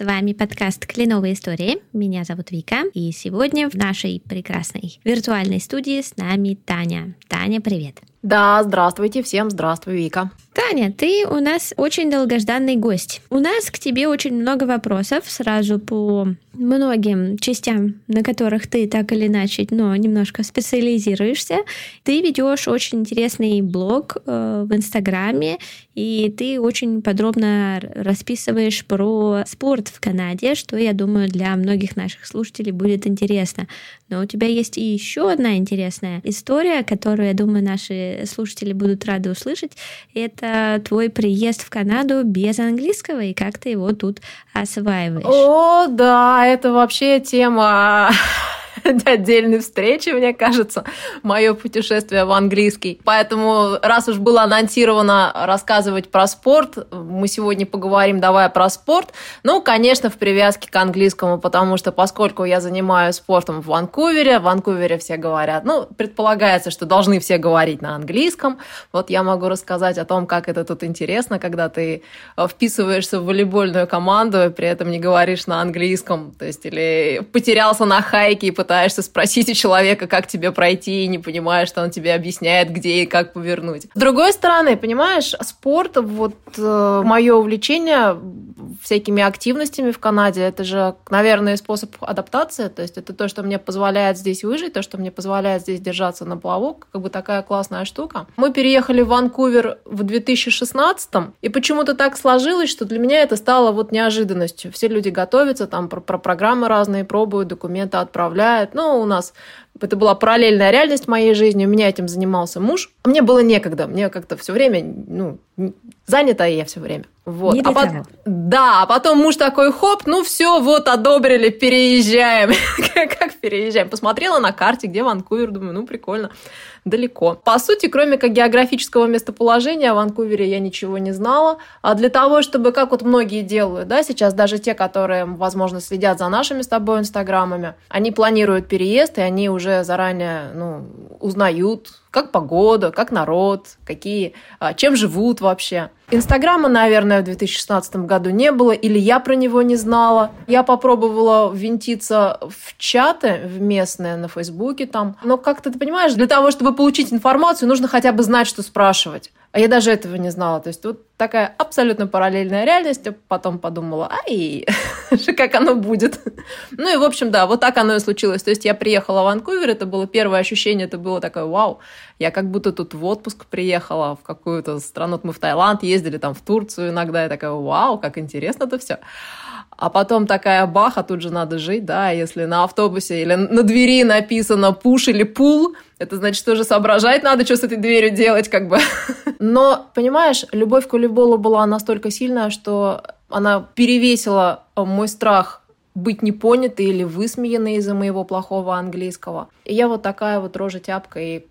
С вами подкаст «Кленовые истории». Меня зовут Вика, и сегодня в нашей прекрасной виртуальной студии с нами Таня. Таня, привет! Да, здравствуйте, всем здравствуй, Вика. Таня, ты у нас очень долгожданный гость. У нас к тебе очень много вопросов сразу по многим частям, на которых ты так или иначе, но немножко специализируешься. Ты ведешь очень интересный блог э, в Инстаграме, и ты очень подробно расписываешь про спорт в Канаде, что, я думаю, для многих наших слушателей будет интересно. Но у тебя есть и еще одна интересная история, которую, я думаю, наши слушатели будут рады услышать. Это твой приезд в Канаду без английского и как ты его тут осваиваешь. О, да, это вообще тема отдельной встречи, мне кажется, мое путешествие в английский. Поэтому, раз уж было анонсировано рассказывать про спорт, мы сегодня поговорим, давай про спорт. Ну, конечно, в привязке к английскому, потому что поскольку я занимаюсь спортом в Ванкувере, в Ванкувере все говорят, ну, предполагается, что должны все говорить на английском. Вот я могу рассказать о том, как это тут интересно, когда ты вписываешься в волейбольную команду и при этом не говоришь на английском, то есть или потерялся на хайке и пытаешься спросить у человека, как тебе пройти, и не понимаешь, что он тебе объясняет, где и как повернуть. С другой стороны, понимаешь, спорт, вот э, мое увлечение всякими активностями в Канаде, это же, наверное, способ адаптации, то есть это то, что мне позволяет здесь выжить, то, что мне позволяет здесь держаться на плаву, как бы такая классная штука. Мы переехали в Ванкувер в 2016 и почему-то так сложилось, что для меня это стало вот неожиданностью. Все люди готовятся, там про, про программы разные пробуют, документы отправляют. Ну, у нас это была параллельная реальность моей жизни. У меня этим занимался муж. Мне было некогда. Мне как-то все время, ну, занята я все время. Вот. Не а по... Да, а потом муж такой, хоп, ну все, вот одобрили, переезжаем. как переезжаем? Посмотрела на карте, где Ванкувер, думаю, ну прикольно, далеко. По сути, кроме как географического местоположения о Ванкувере я ничего не знала. А для того, чтобы, как вот многие делают, да, сейчас даже те, которые, возможно, следят за нашими с тобой инстаграмами, они планируют переезд, и они уже заранее, ну, узнают, как погода, как народ, какие, а, чем живут вообще. Инстаграма, наверное, в 2016 году не было, или я про него не знала. Я попробовала ввинтиться в чаты в местные на Фейсбуке там. Но как-то, ты понимаешь, для того, чтобы получить информацию, нужно хотя бы знать, что спрашивать. А я даже этого не знала. То есть вот такая абсолютно параллельная реальность. Я потом подумала, ай, как оно будет. Ну и, в общем, да, вот так оно и случилось. То есть я приехала в Ванкувер, это было первое ощущение, это было такое, вау, я как будто тут в отпуск приехала в какую-то страну. Мы в Таиланд ездили, там в Турцию иногда. Я такая, вау, как интересно это все. А потом такая баха, тут же надо жить, да, если на автобусе или на двери написано пуш или пул, это значит тоже соображать надо, что с этой дверью делать, как бы. Но, понимаешь, любовь к волейболу была настолько сильная, что она перевесила мой страх быть непонятой или высмеянной из-за моего плохого английского. И я вот такая вот рожа тяпка и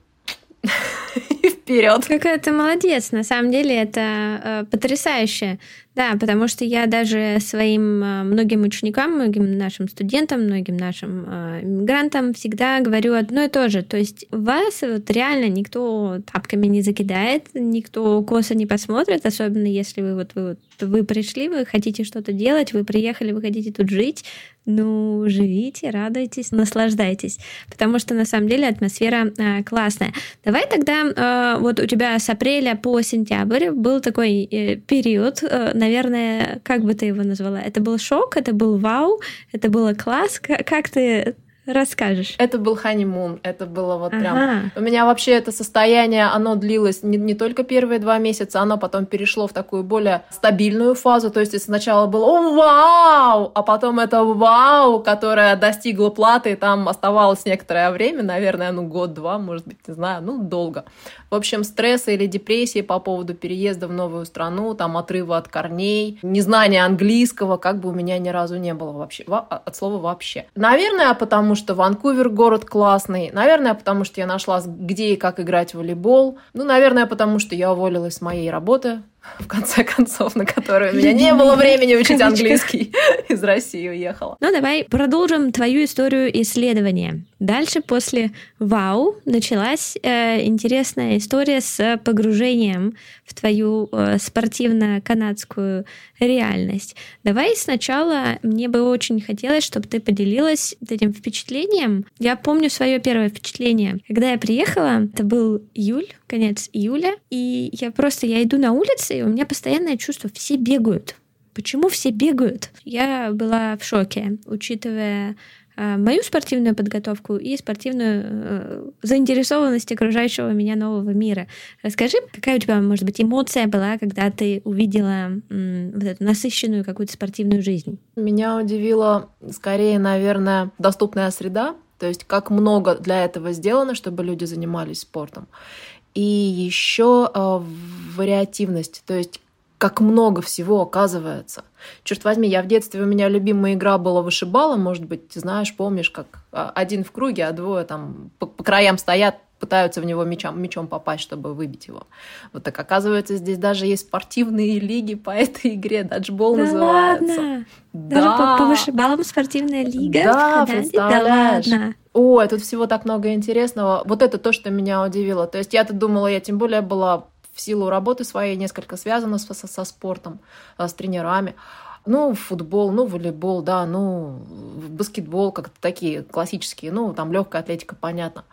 вперед. Какая ты молодец. На самом деле это э, потрясающе. Да, потому что я даже своим э, многим ученикам, многим нашим студентам, многим нашим э, иммигрантам всегда говорю одно и то же. То есть вас вот реально никто тапками не закидает, никто косо не посмотрит, особенно если вы вот вы, вот, вы пришли, вы хотите что-то делать, вы приехали, вы хотите тут жить, ну, живите, радуйтесь, наслаждайтесь, потому что на самом деле атмосфера э, классная. Давай тогда э, вот у тебя с апреля по сентябрь был такой э, период, э, наверное, как бы ты его назвала? Это был шок, это был вау, это было класс. Как ты расскажешь? Это был ханимун, это было вот ага. прям... У меня вообще это состояние, оно длилось не, не только первые два месяца, оно потом перешло в такую более стабильную фазу, то есть сначала было «О, вау!», а потом это «Вау!», которое достигло платы, и там оставалось некоторое время, наверное, ну год-два, может быть, не знаю, ну долго. В общем, стресса или депрессии по поводу переезда в новую страну, там отрыва от корней, незнание английского, как бы у меня ни разу не было вообще, от слова вообще. Наверное, потому что Ванкувер город классный, наверное, потому что я нашла, где и как играть в волейбол, ну, наверное, потому что я уволилась с моей работы в конце концов, на которой у меня не было времени учить английский. Из России уехала. Ну, давай продолжим твою историю исследования. Дальше, после «Вау», началась э, интересная история с погружением в твою э, спортивно-канадскую реальность. Давай сначала, мне бы очень хотелось, чтобы ты поделилась этим впечатлением. Я помню свое первое впечатление. Когда я приехала, это был июль, конец июля, и я просто, я иду на улице, и у меня постоянное чувство, все бегают. Почему все бегают? Я была в шоке, учитывая э, мою спортивную подготовку и спортивную э, заинтересованность окружающего меня нового мира. Расскажи, какая у тебя, может быть, эмоция была, когда ты увидела м, вот эту насыщенную какую-то спортивную жизнь? Меня удивила скорее, наверное, доступная среда, то есть как много для этого сделано, чтобы люди занимались спортом. И еще э, вариативность, то есть как много всего оказывается. Черт возьми, я в детстве, у меня любимая игра была вышибала, может быть, ты знаешь, помнишь, как а, один в круге, а двое там по, по краям стоят, пытаются в него мечом, мечом попасть, чтобы выбить его. Вот так оказывается, здесь даже есть спортивные лиги по этой игре, даджбол да называется. Ладно? Да. Даже по, по вышибалам спортивная лига да, представляешь? Да ладно. Ой, тут всего так много интересного. Вот это то, что меня удивило. То есть я-то думала, я тем более была в силу работы своей несколько связана со, со спортом, а, с тренерами. Ну, футбол, ну, волейбол, да, ну, баскетбол, как-то такие классические, ну, там легкая атлетика, понятно.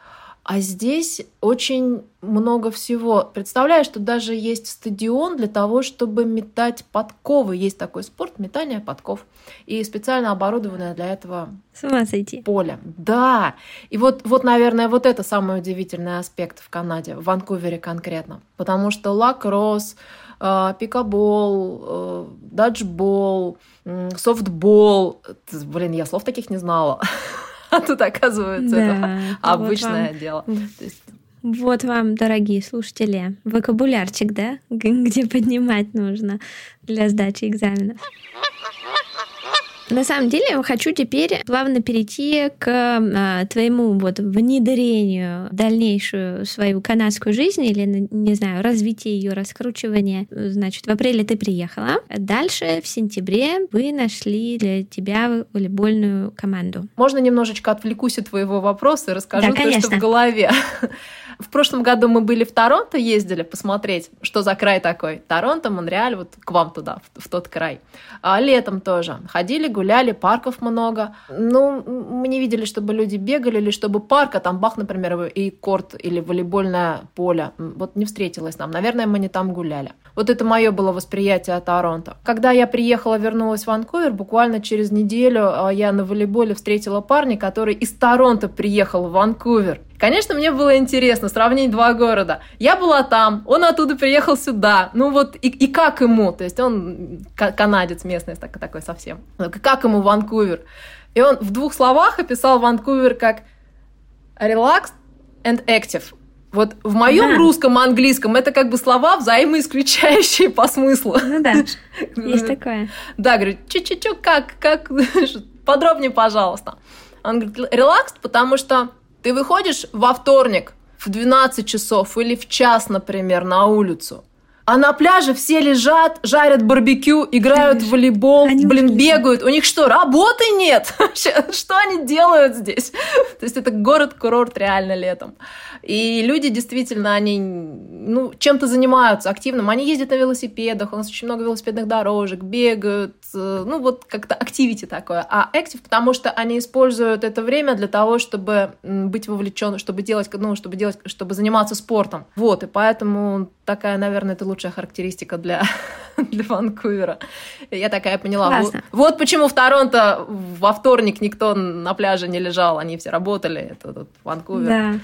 А здесь очень много всего. Представляешь, что даже есть стадион для того, чтобы метать подковы. Есть такой спорт метание подков. И специально оборудованное для этого С ума сойти. поле. Да. И вот, вот, наверное, вот это самый удивительный аспект в Канаде, в Ванкувере конкретно. Потому что лакросс, э, пикабол, э, даджбол, софтбол. Блин, я слов таких не знала. А тут, оказывается, да, это обычное вот дело. есть... Вот вам, дорогие слушатели, вокабулярчик, да, где поднимать нужно для сдачи экзаменов. На самом деле, я хочу теперь плавно перейти к а, твоему вот внедрению в дальнейшую свою канадскую жизнь или, не знаю, развитие ее, раскручивание. Значит, в апреле ты приехала. Дальше, в сентябре, вы нашли для тебя волейбольную команду. Можно немножечко отвлекусь от твоего вопроса и расскажу да, то, что в голове. В прошлом году мы были в Торонто, ездили посмотреть, что за край такой. Торонто, Монреаль, вот к вам туда, в, в тот край. А летом тоже. Ходили, гуляли, парков много. Ну, мы не видели, чтобы люди бегали, или чтобы парк, а там бах, например, и корт, или волейбольное поле. Вот не встретилось нам. Наверное, мы не там гуляли. Вот это мое было восприятие Торонто. Когда я приехала, вернулась в Ванкувер, буквально через неделю а, я на волейболе встретила парня, который из Торонто приехал в Ванкувер. Конечно, мне было интересно сравнить два города. Я была там, он оттуда приехал сюда. Ну вот, и, и как ему? То есть он канадец местный, так, такой совсем. Как ему Ванкувер? И он в двух словах описал Ванкувер как relaxed and active. Вот в моем да. русском английском это как бы слова взаимоисключающие по смыслу. Ну да, есть такое. Да, говорю, чу-чу-чу, как, как, подробнее, пожалуйста. Он говорит, релакс, потому что ты выходишь во вторник в 12 часов или в час, например, на улицу, а на пляже все лежат, жарят барбекю, играют в волейбол, они блин, бегают. У них что, работы нет? что они делают здесь? То есть это город-курорт реально летом. И люди действительно, они ну, чем-то занимаются активным. Они ездят на велосипедах, у нас очень много велосипедных дорожек, бегают, ну вот как-то активити такое. А active, потому что они используют это время для того, чтобы быть вовлеченным, чтобы делать, ну, чтобы делать, чтобы заниматься спортом. Вот, и поэтому такая, наверное, это лучшая характеристика для, для Ванкувера. Я такая поняла. Вот, вот почему в Торонто во вторник никто на пляже не лежал, они все работали. Это, это Ванкувер. Да.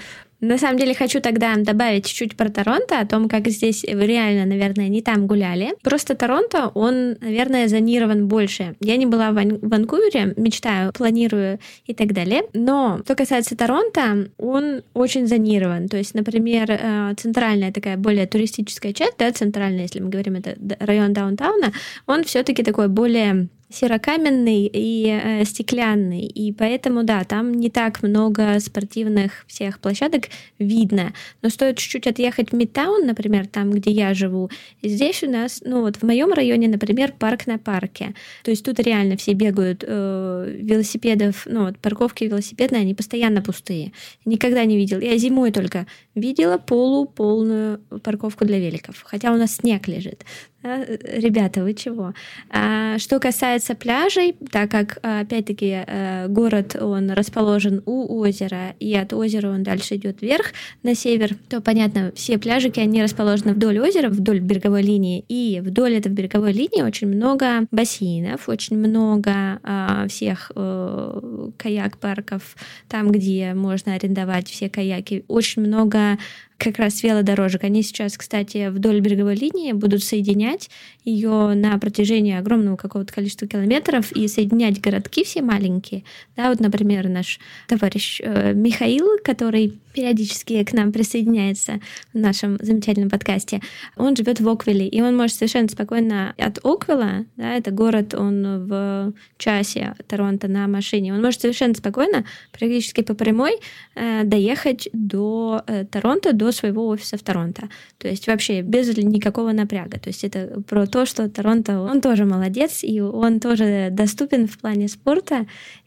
На самом деле хочу тогда добавить чуть-чуть про Торонто, о том, как здесь реально, наверное, не там гуляли. Просто Торонто, он, наверное, зонирован больше. Я не была в Ванкувере, мечтаю, планирую и так далее. Но что касается Торонто, он очень зонирован. То есть, например, э, центральная такая более туристическая часть, да, центральная, если мы говорим, это район даунтауна, он все-таки такой более серокаменный и э, стеклянный, и поэтому, да, там не так много спортивных всех площадок видно, но стоит чуть-чуть отъехать в Мидтаун, например, там, где я живу, здесь у нас, ну вот в моем районе, например, парк на парке, то есть тут реально все бегают э, велосипедов, ну вот парковки велосипедные, они постоянно пустые, никогда не видел, я зимой только видела полуполную парковку для великов, хотя у нас снег лежит, Ребята, вы чего? А, что касается пляжей, так как, опять-таки, э, город, он расположен у озера, и от озера он дальше идет вверх на север, то, понятно, все пляжики, они расположены вдоль озера, вдоль береговой линии, и вдоль этой береговой линии очень много бассейнов, очень много а, всех а, каяк-парков, там, где можно арендовать все каяки, очень много как раз велодорожек. Они сейчас, кстати, вдоль береговой линии будут соединять ее на протяжении огромного какого-то количества километров и соединять городки все маленькие. Да, вот, например, наш товарищ э, Михаил, который периодически к нам присоединяется в нашем замечательном подкасте, он живет в Оквилле, и он может совершенно спокойно от Оквилла, да, это город, он в часе Торонто на машине, он может совершенно спокойно, практически по прямой, э, доехать до э, Торонто, до своего офиса в Торонто. То есть вообще без никакого напряга. То есть это про то, что Торонто, он тоже молодец, и он тоже доступен в плане спорта.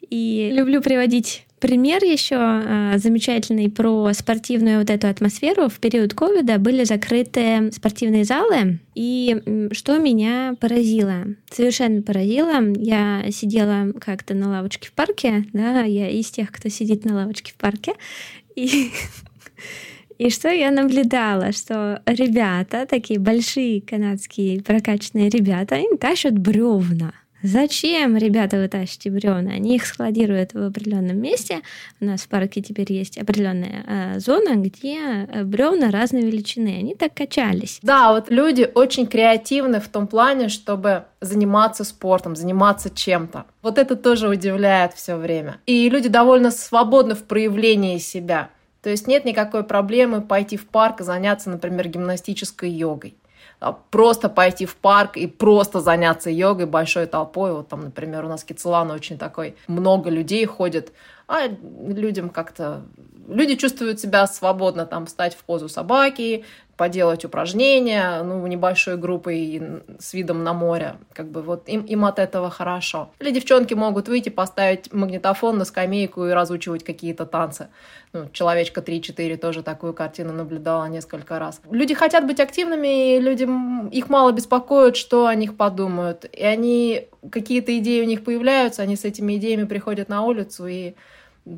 И люблю приводить пример еще э, замечательный про спортивную вот эту атмосферу. В период ковида были закрыты спортивные залы, и что меня поразило, совершенно поразило, я сидела как-то на лавочке в парке, да, я из тех, кто сидит на лавочке в парке, и И что я наблюдала, что ребята, такие большие канадские прокачанные ребята, они тащат бревна. Зачем, ребята, вы тащите бревна? Они их складируют в определенном месте. У нас в парке теперь есть определенная э, зона, где э, бревна разной величины. Они так качались. Да, вот люди очень креативны в том плане, чтобы заниматься спортом, заниматься чем-то. Вот это тоже удивляет все время. И люди довольно свободны в проявлении себя. То есть нет никакой проблемы пойти в парк и заняться, например, гимнастической йогой. А просто пойти в парк и просто заняться йогой большой толпой. Вот там, например, у нас Кицелана очень такой, много людей ходит, а людям как-то... Люди чувствуют себя свободно там встать в позу собаки, поделать упражнения, ну, небольшой группой с видом на море. Как бы вот им, им от этого хорошо. Или девчонки могут выйти, поставить магнитофон на скамейку и разучивать какие-то танцы. Ну, человечка 3-4 тоже такую картину наблюдала несколько раз. Люди хотят быть активными, и людям их мало беспокоит, что о них подумают. И они, какие-то идеи у них появляются, они с этими идеями приходят на улицу и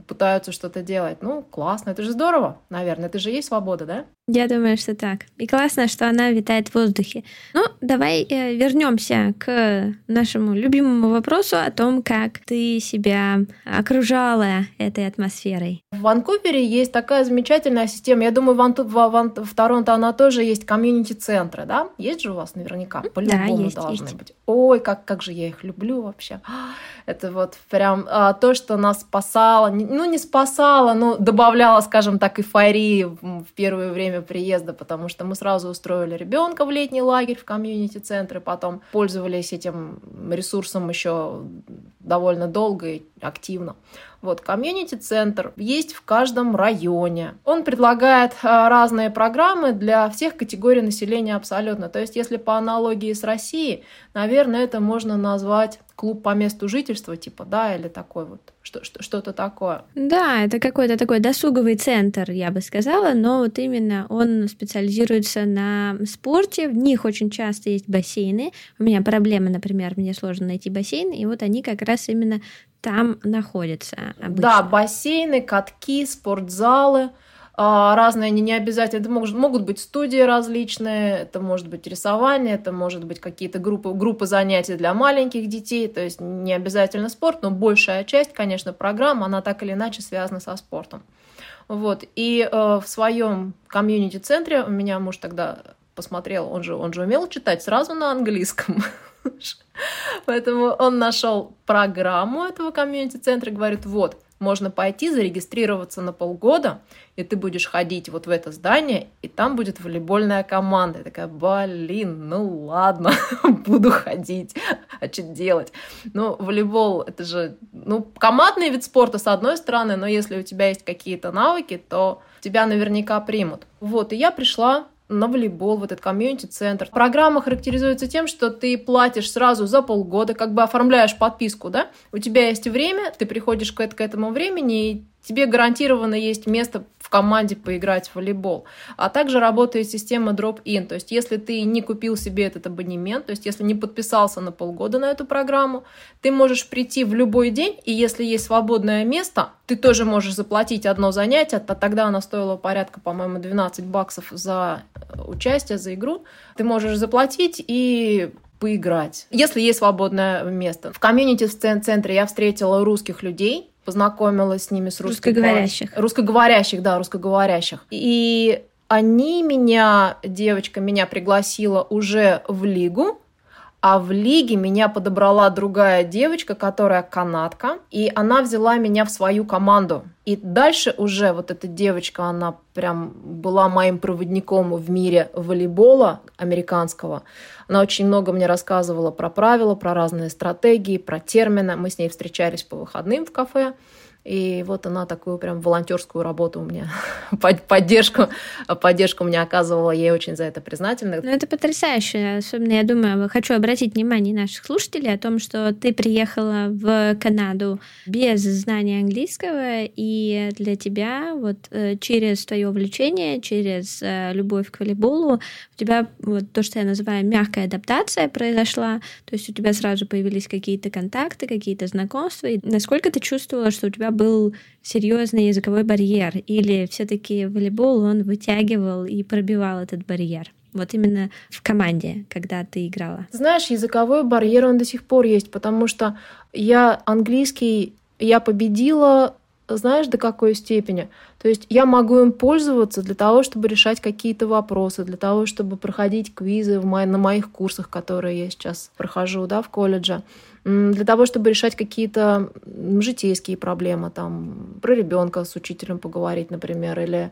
пытаются что-то делать. Ну, классно, это же здорово, наверное, это же есть свобода, да? Я думаю, что так. И классно, что она витает в воздухе. Ну, давай э, вернемся к нашему любимому вопросу о том, как ты себя окружала этой атмосферой. В Ванкувере есть такая замечательная система. Я думаю, в, Анту, в, в, в Торонто она тоже есть комьюнити-центры, да? Есть же у вас наверняка? По-любому да, есть, должны есть. быть. Ой, как, как же я их люблю вообще. Это вот прям а, то, что нас спасало. Ну, не спасало, но добавляло, скажем так, эйфории в первое время время приезда, потому что мы сразу устроили ребенка в летний лагерь в комьюнити-центре, потом пользовались этим ресурсом еще довольно долго и активно. Вот, комьюнити-центр есть в каждом районе. Он предлагает а, разные программы для всех категорий населения абсолютно. То есть, если по аналогии с Россией, наверное, это можно назвать клуб по месту жительства, типа, да, или такой вот, что, что, что-то такое. Да, это какой-то такой досуговый центр, я бы сказала, но вот именно он специализируется на спорте, в них очень часто есть бассейны. У меня проблема, например, мне сложно найти бассейн, и вот они как раз именно там находятся обычно. Да, бассейны, катки, спортзалы – а, разные, они не обязательно, это могут, могут быть студии различные, это может быть рисование, это может быть какие-то группы, группы занятий для маленьких детей, то есть не обязательно спорт, но большая часть, конечно, программ, она так или иначе связана со спортом. Вот. И э, в своем комьюнити-центре у меня муж тогда посмотрел, он же, он же умел читать сразу на английском. Поэтому он нашел программу этого комьюнити-центра, говорит, вот, можно пойти зарегистрироваться на полгода, и ты будешь ходить вот в это здание, и там будет волейбольная команда. Я такая, блин, ну ладно, буду ходить. а что делать? Ну, волейбол, это же, ну, командный вид спорта, с одной стороны, но если у тебя есть какие-то навыки, то тебя наверняка примут. Вот, и я пришла на волейбол, в этот комьюнити-центр. Программа характеризуется тем, что ты платишь сразу за полгода, как бы оформляешь подписку, да? У тебя есть время, ты приходишь к, к этому времени, и тебе гарантированно есть место в команде поиграть в волейбол. А также работает система drop-in, то есть если ты не купил себе этот абонемент, то есть если не подписался на полгода на эту программу, ты можешь прийти в любой день, и если есть свободное место, ты тоже можешь заплатить одно занятие, то тогда оно стоило порядка, по-моему, 12 баксов за э, участие, за игру. Ты можешь заплатить и поиграть, если есть свободное место. В комьюнити-центре я встретила русских людей, познакомилась с ними, с русской русскоговорящих. Русскоговорящих, да, русскоговорящих. И они меня, девочка меня пригласила уже в лигу, а в лиге меня подобрала другая девочка, которая канадка, и она взяла меня в свою команду. И дальше уже вот эта девочка, она прям была моим проводником в мире волейбола американского. Она очень много мне рассказывала про правила, про разные стратегии, про термины. Мы с ней встречались по выходным в кафе. И вот она такую прям волонтерскую работу у меня, поддержку, поддержку мне оказывала, ей очень за это признательна. Ну, это потрясающе. Особенно, я думаю, хочу обратить внимание наших слушателей о том, что ты приехала в Канаду без знания английского, и для тебя вот э, через твое увлечение, через э, любовь к волейболу, у тебя вот то, что я называю мягкая адаптация произошла, то есть у тебя сразу появились какие-то контакты, какие-то знакомства, и насколько ты чувствовала, что у тебя был серьезный языковой барьер, или все-таки волейбол он вытягивал и пробивал этот барьер? Вот именно в команде, когда ты играла. Знаешь, языковой барьер, он до сих пор есть, потому что я английский, я победила знаешь, до какой степени? То есть я могу им пользоваться для того, чтобы решать какие-то вопросы, для того, чтобы проходить квизы в мо... на моих курсах, которые я сейчас прохожу да, в колледже для того, чтобы решать какие-то житейские проблемы, там, про ребенка с учителем поговорить, например, или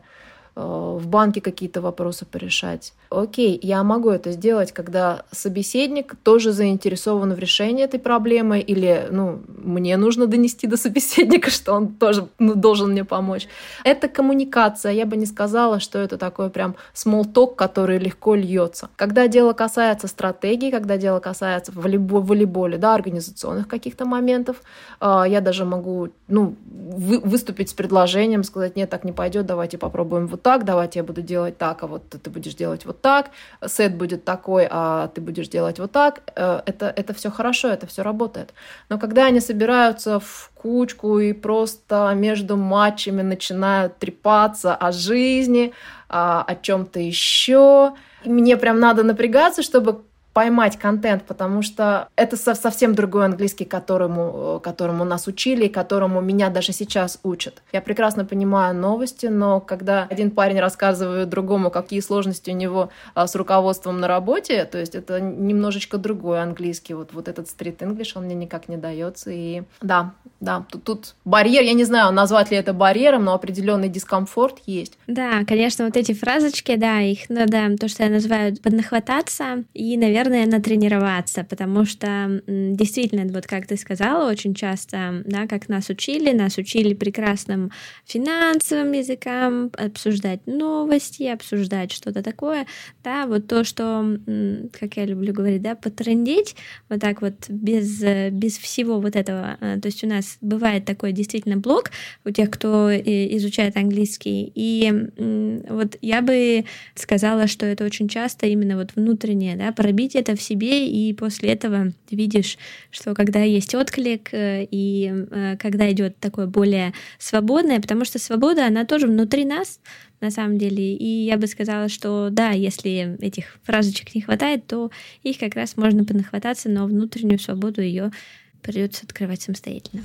в банке какие-то вопросы порешать. Окей, я могу это сделать, когда собеседник тоже заинтересован в решении этой проблемы, или ну, мне нужно донести до собеседника, что он тоже ну, должен мне помочь. Это коммуникация. Я бы не сказала, что это такой прям talk, который легко льется. Когда дело касается стратегии, когда дело касается в волейболе, да, организационных каких-то моментов, э, я даже могу ну, выступить с предложением, сказать, нет, так не пойдет, давайте попробуем вот так, давайте я буду делать так, а вот ты будешь делать вот так, сет будет такой, а ты будешь делать вот так. Э, это, это все хорошо, это все работает. Но когда они собираются в кучку и просто между матчами начинают трепаться о жизни, о, о чем-то еще, мне прям надо напрягаться, чтобы поймать контент, потому что это совсем другой английский, которому, которому нас учили и которому меня даже сейчас учат. Я прекрасно понимаю новости, но когда один парень рассказывает другому, какие сложности у него а, с руководством на работе, то есть это немножечко другой английский. Вот, вот этот стрит English, он мне никак не дается. И да, да, тут, тут барьер, я не знаю, назвать ли это барьером, но определенный дискомфорт есть. Да, конечно, вот эти фразочки, да, их надо, то, что я называю, поднахвататься и, наверное, наверное, натренироваться, потому что действительно, вот как ты сказала, очень часто, да, как нас учили, нас учили прекрасным финансовым языкам, обсуждать новости, обсуждать что-то такое, да, вот то, что, как я люблю говорить, да, потрендить, вот так вот без, без всего вот этого, э, то есть у нас бывает такой действительно блок у тех, кто изучает английский, и вот я бы сказала, что это очень часто именно вот внутреннее, да, пробить это в себе, и после этого ты видишь, что когда есть отклик, э, и э, когда идет такое более свободное, потому что свобода, она тоже внутри нас, на самом деле. И я бы сказала, что да, если этих фразочек не хватает, то их как раз можно понахвататься, но внутреннюю свободу ее придется открывать самостоятельно.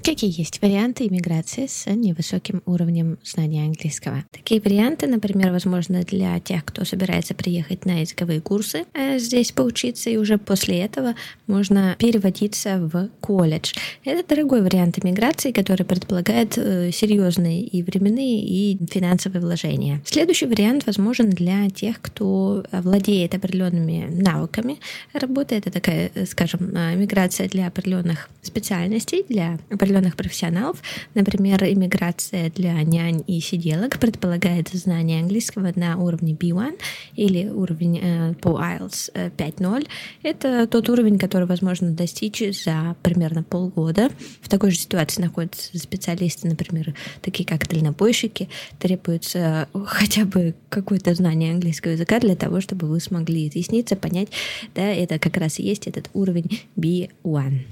Какие есть варианты иммиграции с невысоким уровнем знания английского? Такие варианты, например, возможно для тех, кто собирается приехать на языковые курсы, э, здесь поучиться, и уже после этого можно переводиться в колледж. Это дорогой вариант иммиграции, который предполагает э, серьезные и временные, и финансовые вложения. Следующий вариант возможен для тех, кто владеет определенными навыками работы. Это такая, э, скажем, миграция для определенных специальностей, для определенных профессионалов. Например, иммиграция для нянь и сиделок предполагает знание английского на уровне B1 или уровень э, по IELTS 5.0. Э, Это тот уровень, который возможно достичь за примерно полгода. В такой же ситуации находятся специалисты, например, такие как дальнобойщики. Требуется хотя бы какое-то знание английского языка для того, чтобы вы смогли изъясниться, понять, да, это как раз и есть этот уровень B1.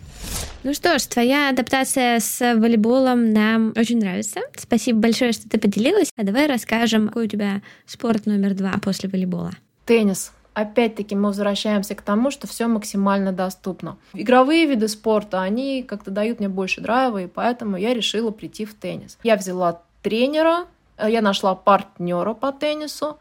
Ну что ж, твоя адаптация с волейболом нам очень нравится. Спасибо большое, что ты поделилась. А давай расскажем, какой у тебя спорт номер два после волейбола. Теннис. Опять-таки мы возвращаемся к тому, что все максимально доступно. Игровые виды спорта, они как-то дают мне больше драйва, и поэтому я решила прийти в теннис. Я взяла тренера, я нашла партнера по теннису,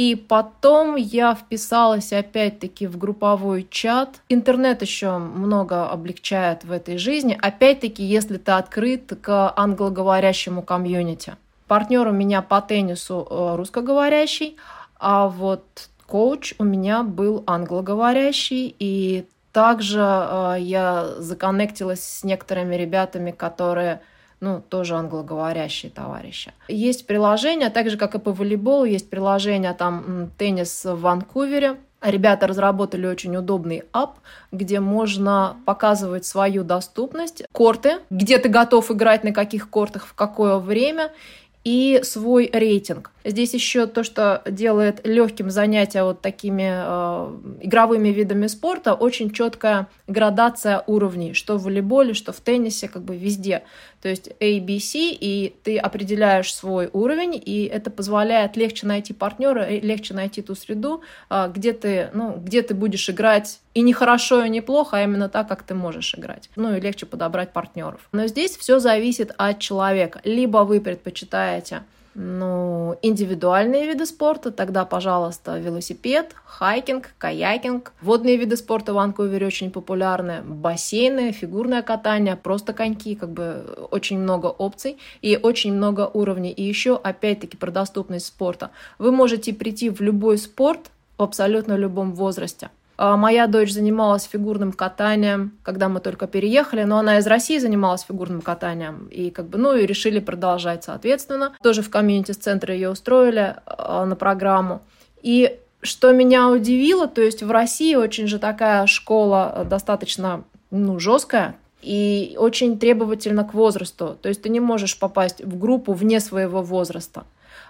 и потом я вписалась опять-таки в групповой чат. Интернет еще много облегчает в этой жизни. Опять-таки, если ты открыт к англоговорящему комьюнити. Партнер у меня по теннису э, русскоговорящий, а вот коуч у меня был англоговорящий, и также э, я законнектилась с некоторыми ребятами, которые ну, тоже англоговорящие товарищи. Есть приложение, так же, как и по волейболу, есть приложение там «Теннис в Ванкувере», Ребята разработали очень удобный ап, где можно показывать свою доступность, корты, где ты готов играть, на каких кортах, в какое время, и свой рейтинг. Здесь еще то, что делает легким занятия вот такими э, игровыми видами спорта, очень четкая градация уровней, что в волейболе, что в теннисе, как бы везде. То есть A, B, C, и ты определяешь свой уровень, и это позволяет легче найти партнера, легче найти ту среду, э, где ты, ну, где ты будешь играть и не хорошо, и не плохо, а именно так, как ты можешь играть. Ну и легче подобрать партнеров. Но здесь все зависит от человека. Либо вы предпочитаете ну, индивидуальные виды спорта, тогда, пожалуйста, велосипед, хайкинг, каякинг. Водные виды спорта в Ванкувере очень популярны. Бассейны, фигурное катание, просто коньки, как бы очень много опций и очень много уровней. И еще, опять-таки, про доступность спорта. Вы можете прийти в любой спорт в абсолютно любом возрасте. А, моя дочь занималась фигурным катанием, когда мы только переехали, но она из России занималась фигурным катанием. И как бы, ну и решили продолжать, соответственно. Тоже в комьюнити-центре ее устроили а, на программу. И что меня удивило, то есть в России очень же такая школа э, достаточно ну, жесткая, и очень требовательна к возрасту. То есть ты не можешь попасть в группу вне своего возраста.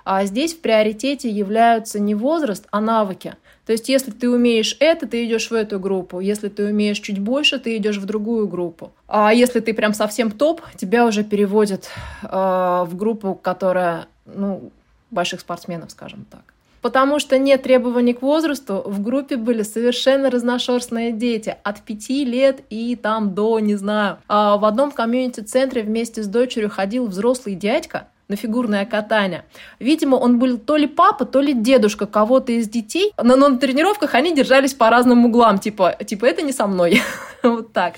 А здесь в приоритете являются не возраст, а навыки. То есть, если ты умеешь это, ты идешь в эту группу. Если ты умеешь чуть больше, ты идешь в другую группу. А если ты прям совсем топ, тебя уже переводят э, в группу, которая, ну, больших спортсменов, скажем так. Потому что нет требований к возрасту, в группе были совершенно разношерстные дети от 5 лет и там до, не знаю. А в одном комьюнити-центре вместе с дочерью ходил взрослый дядька, на фигурное катание. Видимо, он был то ли папа, то ли дедушка кого-то из детей, но на тренировках они держались по разным углам, типа, типа это не со мной. вот так.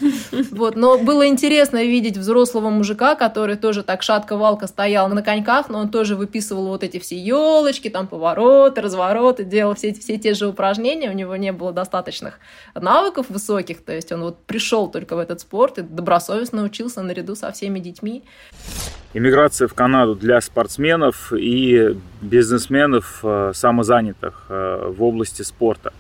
Вот. Но было интересно видеть взрослого мужика, который тоже так шатко-валко стоял на коньках, но он тоже выписывал вот эти все елочки, там повороты, развороты, делал все, все те же упражнения, у него не было достаточных навыков высоких, то есть он вот пришел только в этот спорт и добросовестно учился наряду со всеми детьми. Иммиграция в Канаду для спортсменов и бизнесменов, э, самозанятых э, в области спорта.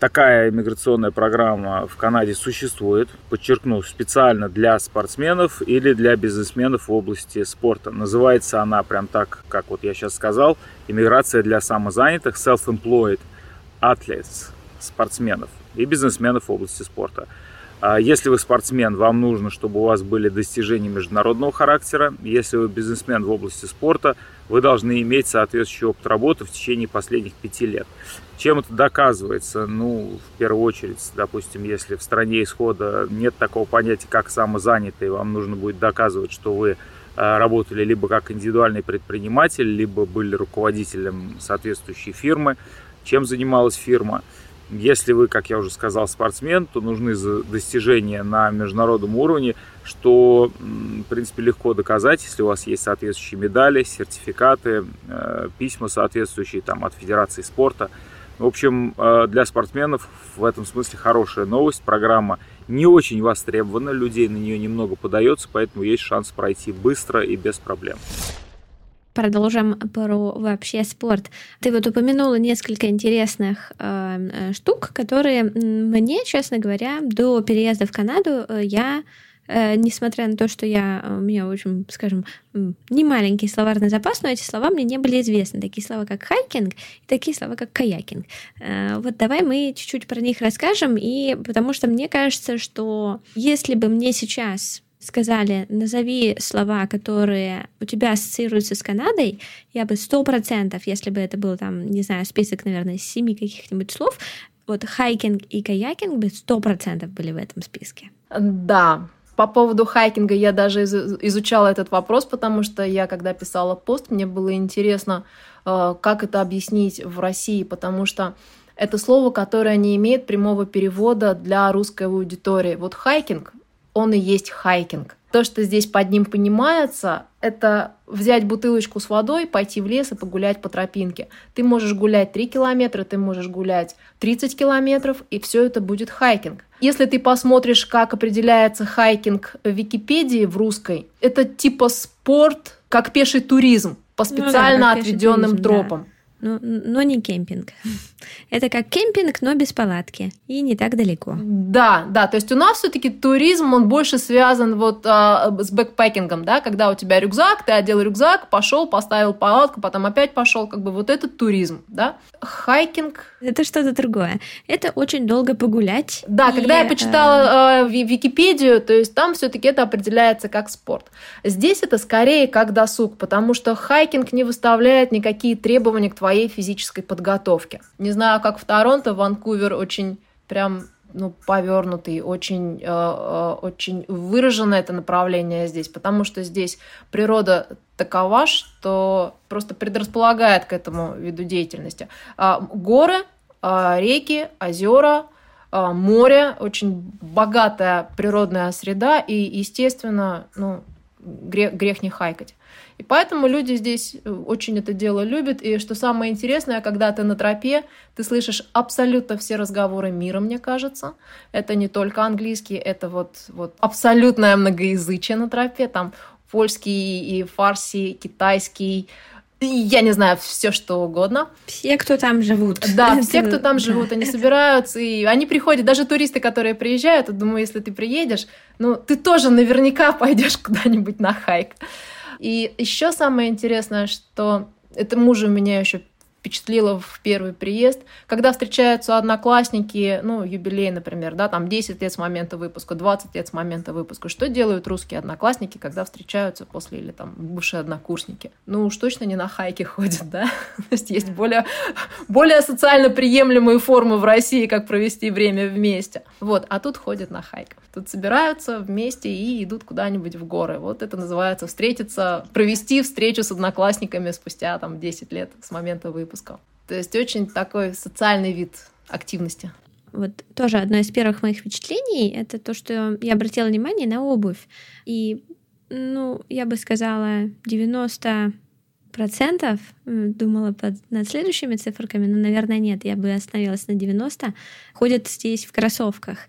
Такая иммиграционная программа в Канаде существует, подчеркну, специально для спортсменов или для бизнесменов в области спорта. Называется она прям так, как вот я сейчас сказал, иммиграция для самозанятых, self-employed athletes, спортсменов и бизнесменов в области спорта. А если вы спортсмен, вам нужно, чтобы у вас были достижения международного характера. Если вы бизнесмен в области спорта, вы должны иметь соответствующий опыт работы в течение последних пяти лет. Чем это доказывается? Ну, в первую очередь, допустим, если в стране исхода нет такого понятия, как самозанятый, вам нужно будет доказывать, что вы э, работали либо как индивидуальный предприниматель, либо были руководителем соответствующей фирмы, чем занималась фирма. Если вы, как я уже сказал, спортсмен, то нужны достижения на международном уровне, что, в принципе, легко доказать, если у вас есть соответствующие медали, сертификаты, э, письма соответствующие там, от Федерации спорта. В общем, э, для спортсменов в этом смысле хорошая новость. Программа не очень востребована, людей на нее немного подается, поэтому есть шанс пройти быстро и без проблем продолжим про вообще спорт. Ты вот упомянула несколько интересных э, э штук, которые мне, честно говоря, до переезда в Канаду э, я э, несмотря на то, что я, у меня, общем, скажем, не маленький словарный запас, но эти слова мне не были известны. Такие слова, как хайкинг и такие слова, как каякинг. Вот давай мы чуть-чуть про них расскажем, и потому что мне кажется, что если бы мне сейчас сказали, назови слова, которые у тебя ассоциируются с Канадой, я бы сто процентов, если бы это был там, не знаю, список, наверное, семи каких-нибудь слов, вот хайкинг и каякинг бы сто процентов были в этом списке. Да, по поводу хайкинга я даже изучала этот вопрос, потому что я, когда писала пост, мне было интересно, э, как это объяснить в России, потому что это слово, которое не имеет прямого перевода для русской аудитории. Вот хайкинг он и есть хайкинг. То, что здесь под ним понимается, это взять бутылочку с водой, пойти в лес и погулять по тропинке. Ты можешь гулять 3 километра, ты можешь гулять 30 километров, и все это будет хайкинг. Если ты посмотришь, как определяется хайкинг в Википедии в русской, это типа спорт, как пеший туризм по специально ну, да, отведенным туризм, тропам. Да но, но не кемпинг. Это как кемпинг, но без палатки и не так далеко. Да, да, то есть у нас все-таки туризм, он больше связан вот а, с бэкпекингом, да, когда у тебя рюкзак, ты одел рюкзак, пошел, поставил палатку, потом опять пошел, как бы вот этот туризм, да. Хайкинг. Это что-то другое. Это очень долго погулять. Да, и, когда я почитала э, Википедию, то есть там все-таки это определяется как спорт. Здесь это скорее как досуг, потому что хайкинг не выставляет никакие требования к твоей физической подготовки. Не знаю, как в Торонто, Ванкувер очень прям ну, повернутый, очень, э, э, очень выражено это направление здесь, потому что здесь природа такова, что просто предрасполагает к этому виду деятельности. А, горы, а, реки, озера, а, море, очень богатая природная среда, и, естественно, ну, грех, грех не хайкать. И поэтому люди здесь э, очень это дело любят. И что самое интересное, когда ты на тропе, ты слышишь абсолютно все разговоры мира, мне кажется. Это не только английский, это вот, вот абсолютное многоязычие на тропе. Там польский и фарси, китайский, я не знаю, все что угодно. Все, кто там живут. Да, все, кто там живут, они собираются, и они приходят, даже туристы, которые приезжают, думаю, если ты приедешь, ну, ты тоже наверняка пойдешь куда-нибудь на хайк. И еще самое интересное, что это мужа меня еще впечатлило в первый приезд, когда встречаются одноклассники, ну, юбилей, например, да, там 10 лет с момента выпуска, 20 лет с момента выпуска. Что делают русские одноклассники, когда встречаются после, или там бывшие однокурсники? Ну, уж точно не на хайке ходят, да? То есть есть более, более социально приемлемые формы в России, как провести время вместе. Вот, а тут ходят на хайк. Тут собираются вместе и идут куда-нибудь в горы. Вот это называется встретиться, провести встречу с одноклассниками спустя там 10 лет с момента выпуска. То есть очень такой социальный вид активности. Вот тоже одно из первых моих впечатлений — это то, что я обратила внимание на обувь. И, ну, я бы сказала, 90 процентов, думала под, над следующими циферками, но, наверное, нет, я бы остановилась на 90, ходят здесь в кроссовках.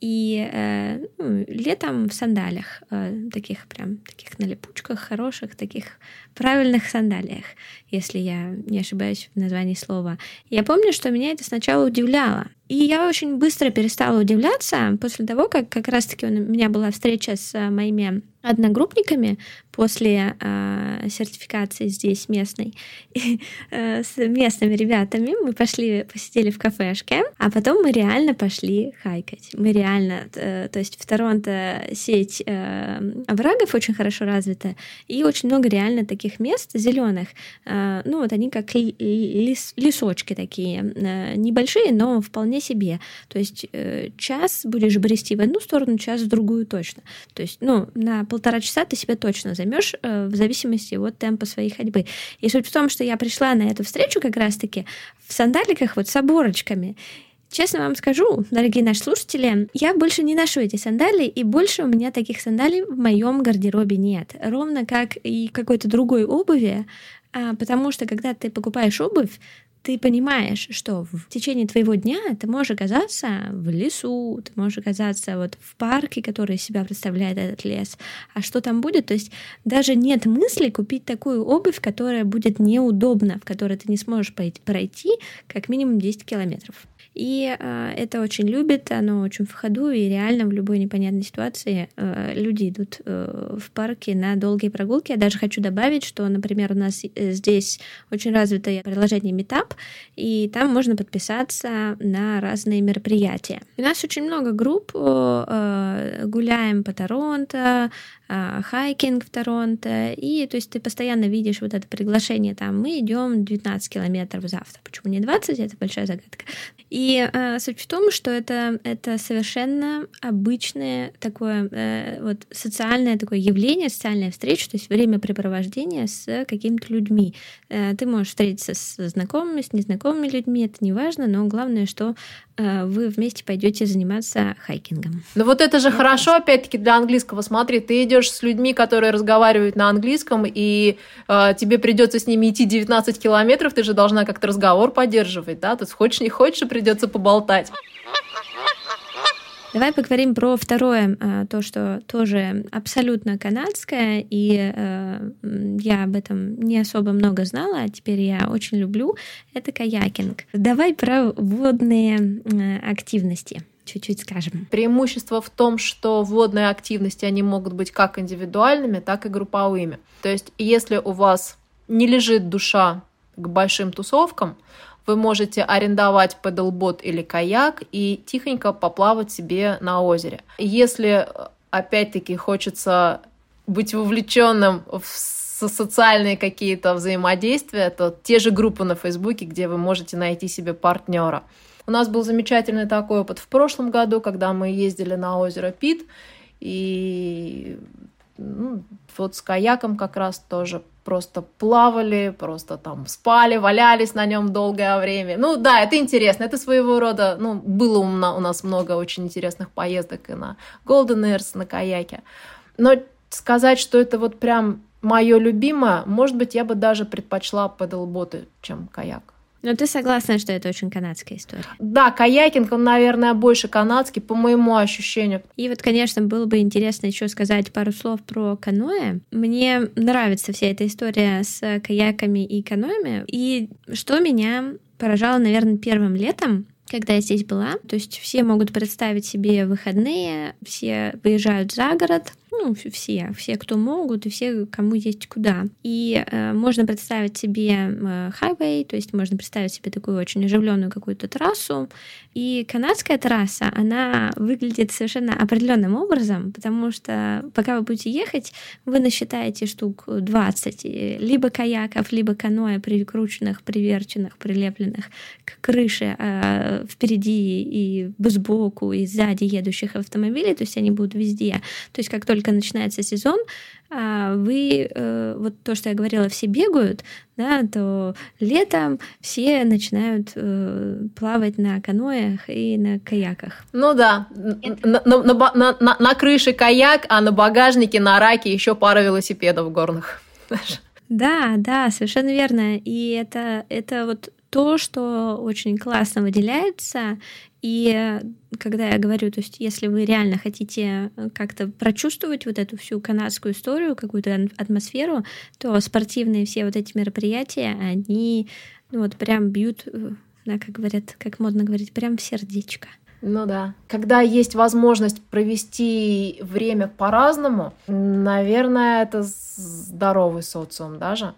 И э, ну, летом в сандалях, э, таких прям, таких на липучках, хороших, таких правильных сандалиях, если я не ошибаюсь в названии слова. Я помню, что меня это сначала удивляло. И я очень быстро перестала удивляться после того, как как раз-таки у меня была встреча с моими одногруппниками после э, сертификации здесь местной и, э, с местными ребятами мы пошли посидели в кафешке, а потом мы реально пошли хайкать. Мы реально, э, то есть в Торонто сеть э, оврагов очень хорошо развита и очень много реально таких мест зеленых. Э, ну вот они как лес, лесочки такие э, небольшие, но вполне себе. То есть э, час будешь брести в одну сторону, час в другую точно. То есть ну на полтора часа ты себя точно займешь э, в зависимости от темпа своей ходьбы. И суть в том, что я пришла на эту встречу как раз-таки в сандаликах вот с оборочками. Честно вам скажу, дорогие наши слушатели, я больше не ношу эти сандалии, и больше у меня таких сандалий в моем гардеробе нет. Ровно как и какой-то другой обуви, а, потому что когда ты покупаешь обувь, ты понимаешь, что в течение твоего дня ты можешь оказаться в лесу, ты можешь оказаться вот в парке, который из себя представляет этот лес. А что там будет? То есть даже нет мысли купить такую обувь, которая будет неудобна, в которой ты не сможешь пройти как минимум 10 километров. И э, это очень любит, оно очень в ходу, и реально в любой непонятной ситуации э, люди идут э, в парке на долгие прогулки. Я даже хочу добавить, что, например, у нас э, здесь очень развитое приложение Meetup, и там можно подписаться на разные мероприятия. У нас очень много групп, э, гуляем по Торонто, хайкинг в Торонто, и то есть ты постоянно видишь вот это приглашение там, мы идем 19 километров завтра. Почему не 20? Это большая загадка. И э, суть в том, что это, это совершенно обычное такое э, вот социальное такое явление, социальная встреча, то есть времяпрепровождение с какими-то людьми. Э, ты можешь встретиться с знакомыми, с незнакомыми людьми, это не важно, но главное, что э, вы вместе пойдете заниматься хайкингом. Ну вот это же ну, хорошо, опять-таки, для английского. Смотри, ты идешь с людьми, которые разговаривают на английском, и э, тебе придется с ними идти 19 километров, ты же должна как-то разговор поддерживать, да? Ты хочешь, не хочешь, придется поболтать. Давай поговорим про второе, а, то, что тоже абсолютно канадское, и э, я об этом не особо много знала, а теперь я очень люблю. Это каякинг. Давай про водные э, активности чуть-чуть скажем. Преимущество в том, что водные активности, они могут быть как индивидуальными, так и групповыми. То есть, если у вас не лежит душа к большим тусовкам, вы можете арендовать пэдлбот или каяк и тихонько поплавать себе на озере. Если, опять-таки, хочется быть вовлеченным в социальные какие-то взаимодействия, то те же группы на Фейсбуке, где вы можете найти себе партнера. У нас был замечательный такой опыт в прошлом году, когда мы ездили на озеро Пит, и ну, вот с каяком как раз тоже просто плавали, просто там спали, валялись на нем долгое время. Ну да, это интересно, это своего рода, ну, было у нас много очень интересных поездок и на Golden Airs, на каяке. Но сказать, что это вот прям мое любимое, может быть, я бы даже предпочла пэдлботы, чем каяк. Но ты согласна, что это очень канадская история? Да, каякинг, он, наверное, больше канадский, по моему ощущению. И вот, конечно, было бы интересно еще сказать пару слов про каноэ. Мне нравится вся эта история с каяками и каноэми. И что меня поражало, наверное, первым летом, когда я здесь была. То есть все могут представить себе выходные, все выезжают за город, ну, все, все, кто могут, и все, кому есть куда. И э, можно представить себе э, хайвей, то есть можно представить себе такую очень оживленную какую-то трассу. И канадская трасса, она выглядит совершенно определенным образом, потому что пока вы будете ехать, вы насчитаете штук 20, либо каяков, либо каноэ, прикрученных, приверченных, прилепленных к крыше э, впереди и сбоку, и сзади едущих автомобилей, то есть они будут везде. То есть как только только начинается сезон, а вы, э, вот то, что я говорила, все бегают, да, то летом все начинают э, плавать на каноях и на каяках. Ну да, на, на, на, на, на крыше каяк, а на багажнике, на раке еще пара велосипедов горных. Да, да, совершенно верно. И это, это вот то, что очень классно выделяется. И когда я говорю, то есть если вы реально хотите э, как-то прочувствовать вот эту всю канадскую историю, какую-то атмосферу, то спортивные все вот эти мероприятия, они ну, вот прям бьют э, да, как говорят, как модно говорить, прям в сердечко. Ну да. Когда есть возможность провести время по-разному, наверное, это здоровый социум даже.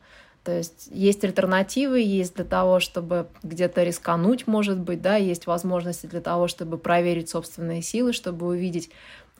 То есть есть альтернативы, есть для того, чтобы где-то рискануть, может быть, да, есть возможности для того, чтобы проверить собственные силы, чтобы увидеть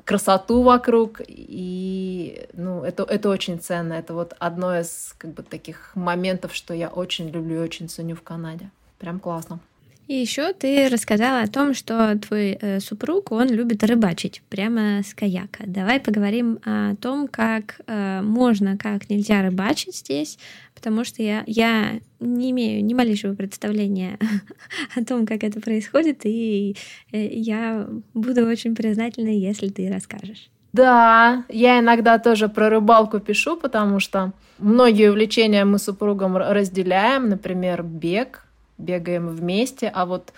красоту вокруг. И ну, это, это очень ценно. Это вот одно из как бы, таких моментов, что я очень люблю и очень ценю в Канаде. Прям классно. И еще ты рассказала о том, что твой э, супруг, он любит рыбачить прямо с каяка. Давай поговорим о том, как э, можно, как нельзя рыбачить здесь, потому что я, я не имею ни малейшего представления о том, как это происходит, и э, я буду очень признательна, если ты расскажешь. Да, я иногда тоже про рыбалку пишу, потому что многие увлечения мы с супругом разделяем, например, бег, бегаем вместе, а вот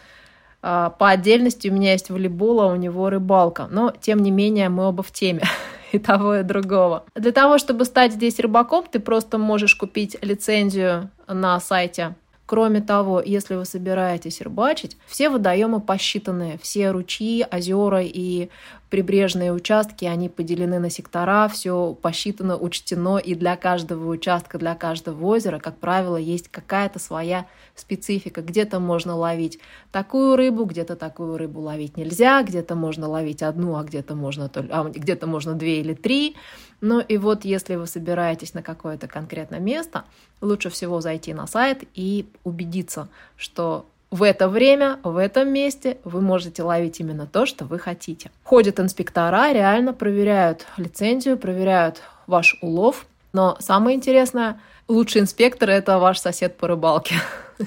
а, по отдельности у меня есть волейбол, а у него рыбалка. Но, тем не менее, мы оба в теме и того, и другого. Для того, чтобы стать здесь рыбаком, ты просто можешь купить лицензию на сайте Кроме того, если вы собираетесь рыбачить, все водоемы посчитаны, все ручьи, озера и прибрежные участки, они поделены на сектора, все посчитано, учтено, и для каждого участка, для каждого озера, как правило, есть какая-то своя специфика. Где-то можно ловить такую рыбу, где-то такую рыбу ловить нельзя, где-то можно ловить одну, а где-то можно, а где-то можно две или три. Ну и вот если вы собираетесь на какое-то конкретное место, лучше всего зайти на сайт и убедиться, что в это время, в этом месте вы можете ловить именно то, что вы хотите. Ходят инспектора, реально проверяют лицензию, проверяют ваш улов. Но самое интересное, лучший инспектор – это ваш сосед по рыбалке.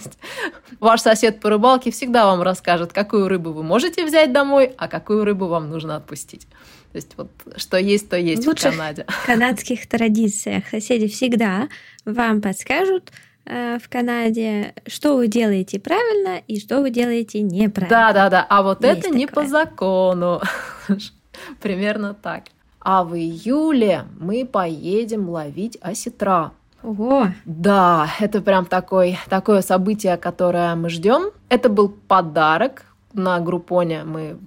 Ваш сосед по рыбалке всегда вам расскажет, какую рыбу вы можете взять домой, а какую рыбу вам нужно отпустить. То есть вот что есть, то есть в, в Канаде. В канадских традициях соседи всегда вам подскажут, в Канаде, что вы делаете правильно и что вы делаете неправильно. Да, да, да. А вот Есть это такое. не по закону. Примерно так. А в июле мы поедем ловить осетра. Ого! Да, это прям такой, такое событие, которое мы ждем. Это был подарок на Группоне. Мы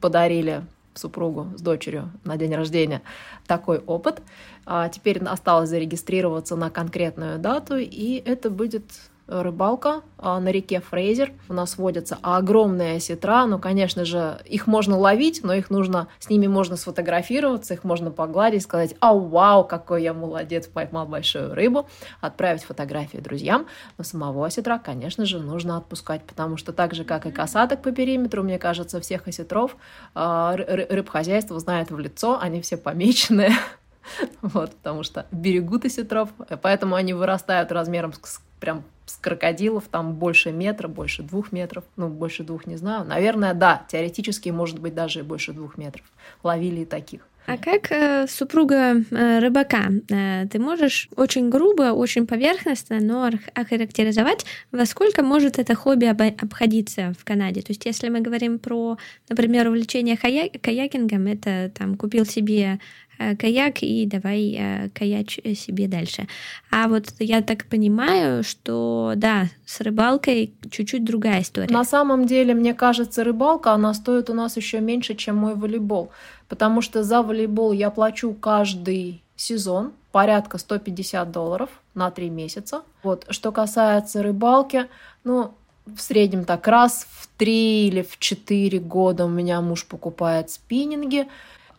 подарили супругу с дочерью на день рождения такой опыт. А теперь осталось зарегистрироваться на конкретную дату, и это будет рыбалка а, на реке Фрейзер. У нас водятся огромные осетра, ну, конечно же, их можно ловить, но их нужно, с ними можно сфотографироваться, их можно погладить, сказать, а вау, какой я молодец, поймал большую рыбу, отправить фотографии друзьям. Но самого осетра, конечно же, нужно отпускать, потому что так же, как и касаток по периметру, мне кажется, всех осетров а, рыбхозяйство знает в лицо, они все помеченные, вот, потому что берегут осетров, поэтому они вырастают размером с, прям с крокодилов, там больше метра, больше двух метров, ну, больше двух не знаю. Наверное, да, теоретически, может быть, даже и больше двух метров. Ловили и таких. А как э, супруга э, рыбака, э, ты можешь очень грубо, очень поверхностно, но охарактеризовать, во сколько может это хобби об- обходиться в Канаде? То есть, если мы говорим про, например, увлечение кая- каякингом, это там купил себе Э, каяк и давай э, каяч себе дальше. А вот я так понимаю, что да, с рыбалкой чуть-чуть другая история. На самом деле, мне кажется, рыбалка, она стоит у нас еще меньше, чем мой волейбол. Потому что за волейбол я плачу каждый сезон порядка 150 долларов на 3 месяца. Вот. Что касается рыбалки, ну, в среднем так раз в 3 или в 4 года у меня муж покупает спиннинги.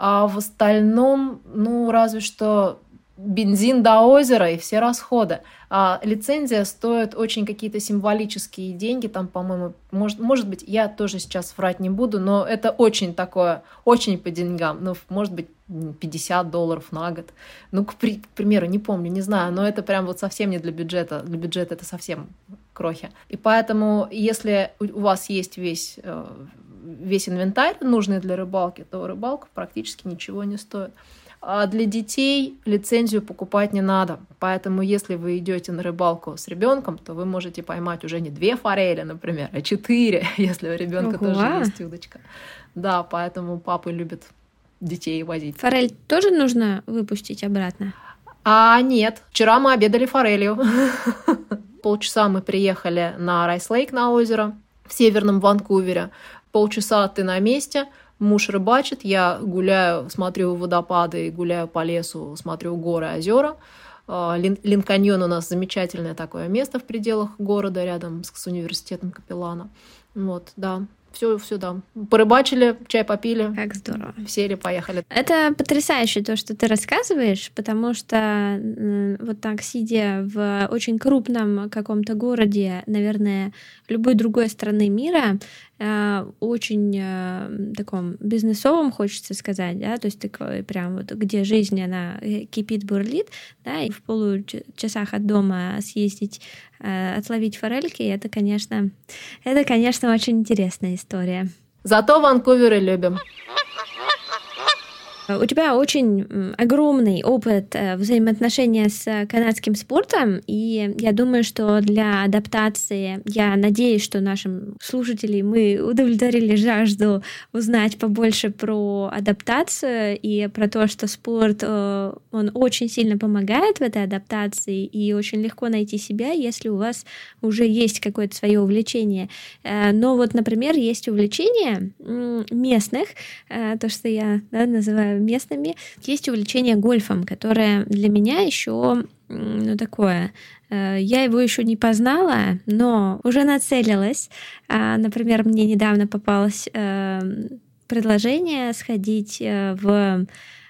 А в остальном, ну, разве что бензин до озера и все расходы. А лицензия стоит очень какие-то символические деньги, там, по-моему, может, может быть, я тоже сейчас врать не буду, но это очень такое, очень по деньгам, ну, может быть, 50 долларов на год. Ну, к, при, к примеру, не помню, не знаю, но это прям вот совсем не для бюджета. Для бюджета это совсем крохи. И поэтому, если у вас есть весь э, весь инвентарь, нужный для рыбалки, то рыбалка практически ничего не стоит. А для детей лицензию покупать не надо. Поэтому, если вы идете на рыбалку с ребенком, то вы можете поймать уже не две форели, например, а четыре, если у ребенка Ого. тоже есть удочка. Да, поэтому папы любят детей возить. Форель тоже нужно выпустить обратно? А нет, вчера мы обедали форелью. Полчаса мы приехали на Райс Лейк на озеро, в северном Ванкувере. Полчаса ты на месте, муж рыбачит, я гуляю, смотрю водопады, гуляю по лесу, смотрю горы, озера. А, Линканьон у нас замечательное такое место в пределах города, рядом с, с университетом Капеллана. Вот, да, все, все, да. Порыбачили, чай попили. Как здорово. Сели, поехали. Это потрясающе то, что ты рассказываешь, потому что вот так сидя в очень крупном каком-то городе, наверное, любой другой страны мира, очень э, таком бизнесовом, хочется сказать, да, то есть такой прям вот, где жизнь, она э, кипит, бурлит, да, и в получасах от дома съездить, отловить форельки, это, конечно, это, конечно, очень интересная история. Зато Ванкуверы любим. У тебя очень огромный опыт э, взаимоотношения с канадским спортом, и я думаю, что для адаптации, я надеюсь, что нашим слушателям мы удовлетворили жажду узнать побольше про адаптацию и про то, что спорт, э, он очень сильно помогает в этой адаптации, и очень легко найти себя, если у вас уже есть какое-то свое увлечение. Э, но вот, например, есть увлечения местных, то, что я да, называю местными. Есть увлечение гольфом, которое для меня еще ну, такое. Э, я его еще не познала, но уже нацелилась. А, например, мне недавно попалось эм, предложение сходить э, в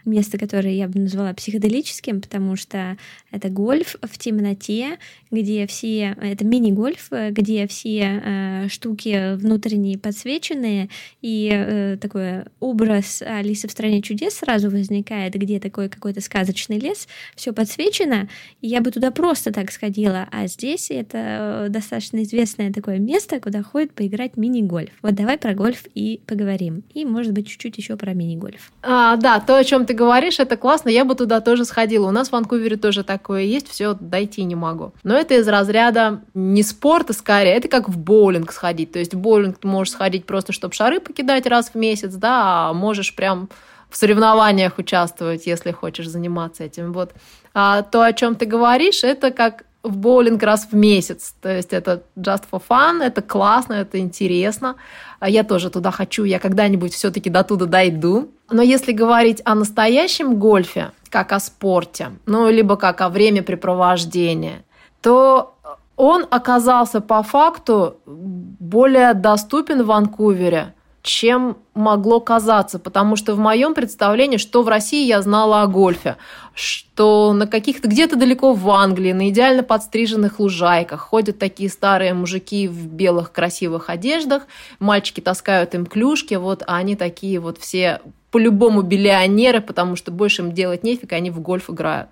место, которое я бы назвала психоделическим, потому что это гольф в темноте, где все, это мини-гольф, где все э, штуки внутренние подсвеченные, и э, такой образ Алисы в стране чудес сразу возникает, где такой какой-то сказочный лес, все подсвечено, и я бы туда просто так сходила, а здесь это э, достаточно известное такое место, куда ходит поиграть мини-гольф. Вот давай про гольф и поговорим, и, может быть, чуть-чуть еще про мини-гольф. А, да, то, о чем ты говоришь, это классно, я бы туда тоже сходила. У нас в Ванкувере тоже такое есть, все дойти не могу. Но это из разряда не спорта скорее, это как в боулинг сходить. То есть в боулинг ты можешь сходить просто, чтобы шары покидать раз в месяц, да, а можешь прям в соревнованиях участвовать, если хочешь заниматься этим. Вот. А то, о чем ты говоришь, это как в боулинг раз в месяц. То есть это just for fun, это классно, это интересно. А я тоже туда хочу, я когда-нибудь все-таки до туда дойду. Но если говорить о настоящем гольфе, как о спорте, ну, либо как о времяпрепровождении, то он оказался по факту более доступен в Ванкувере – чем могло казаться, потому что в моем представлении, что в России я знала о гольфе, что на каких-то где-то далеко в Англии, на идеально подстриженных лужайках ходят такие старые мужики в белых красивых одеждах, мальчики таскают им клюшки, вот, а они такие вот все по-любому биллионеры, потому что больше им делать нефиг, они в гольф играют.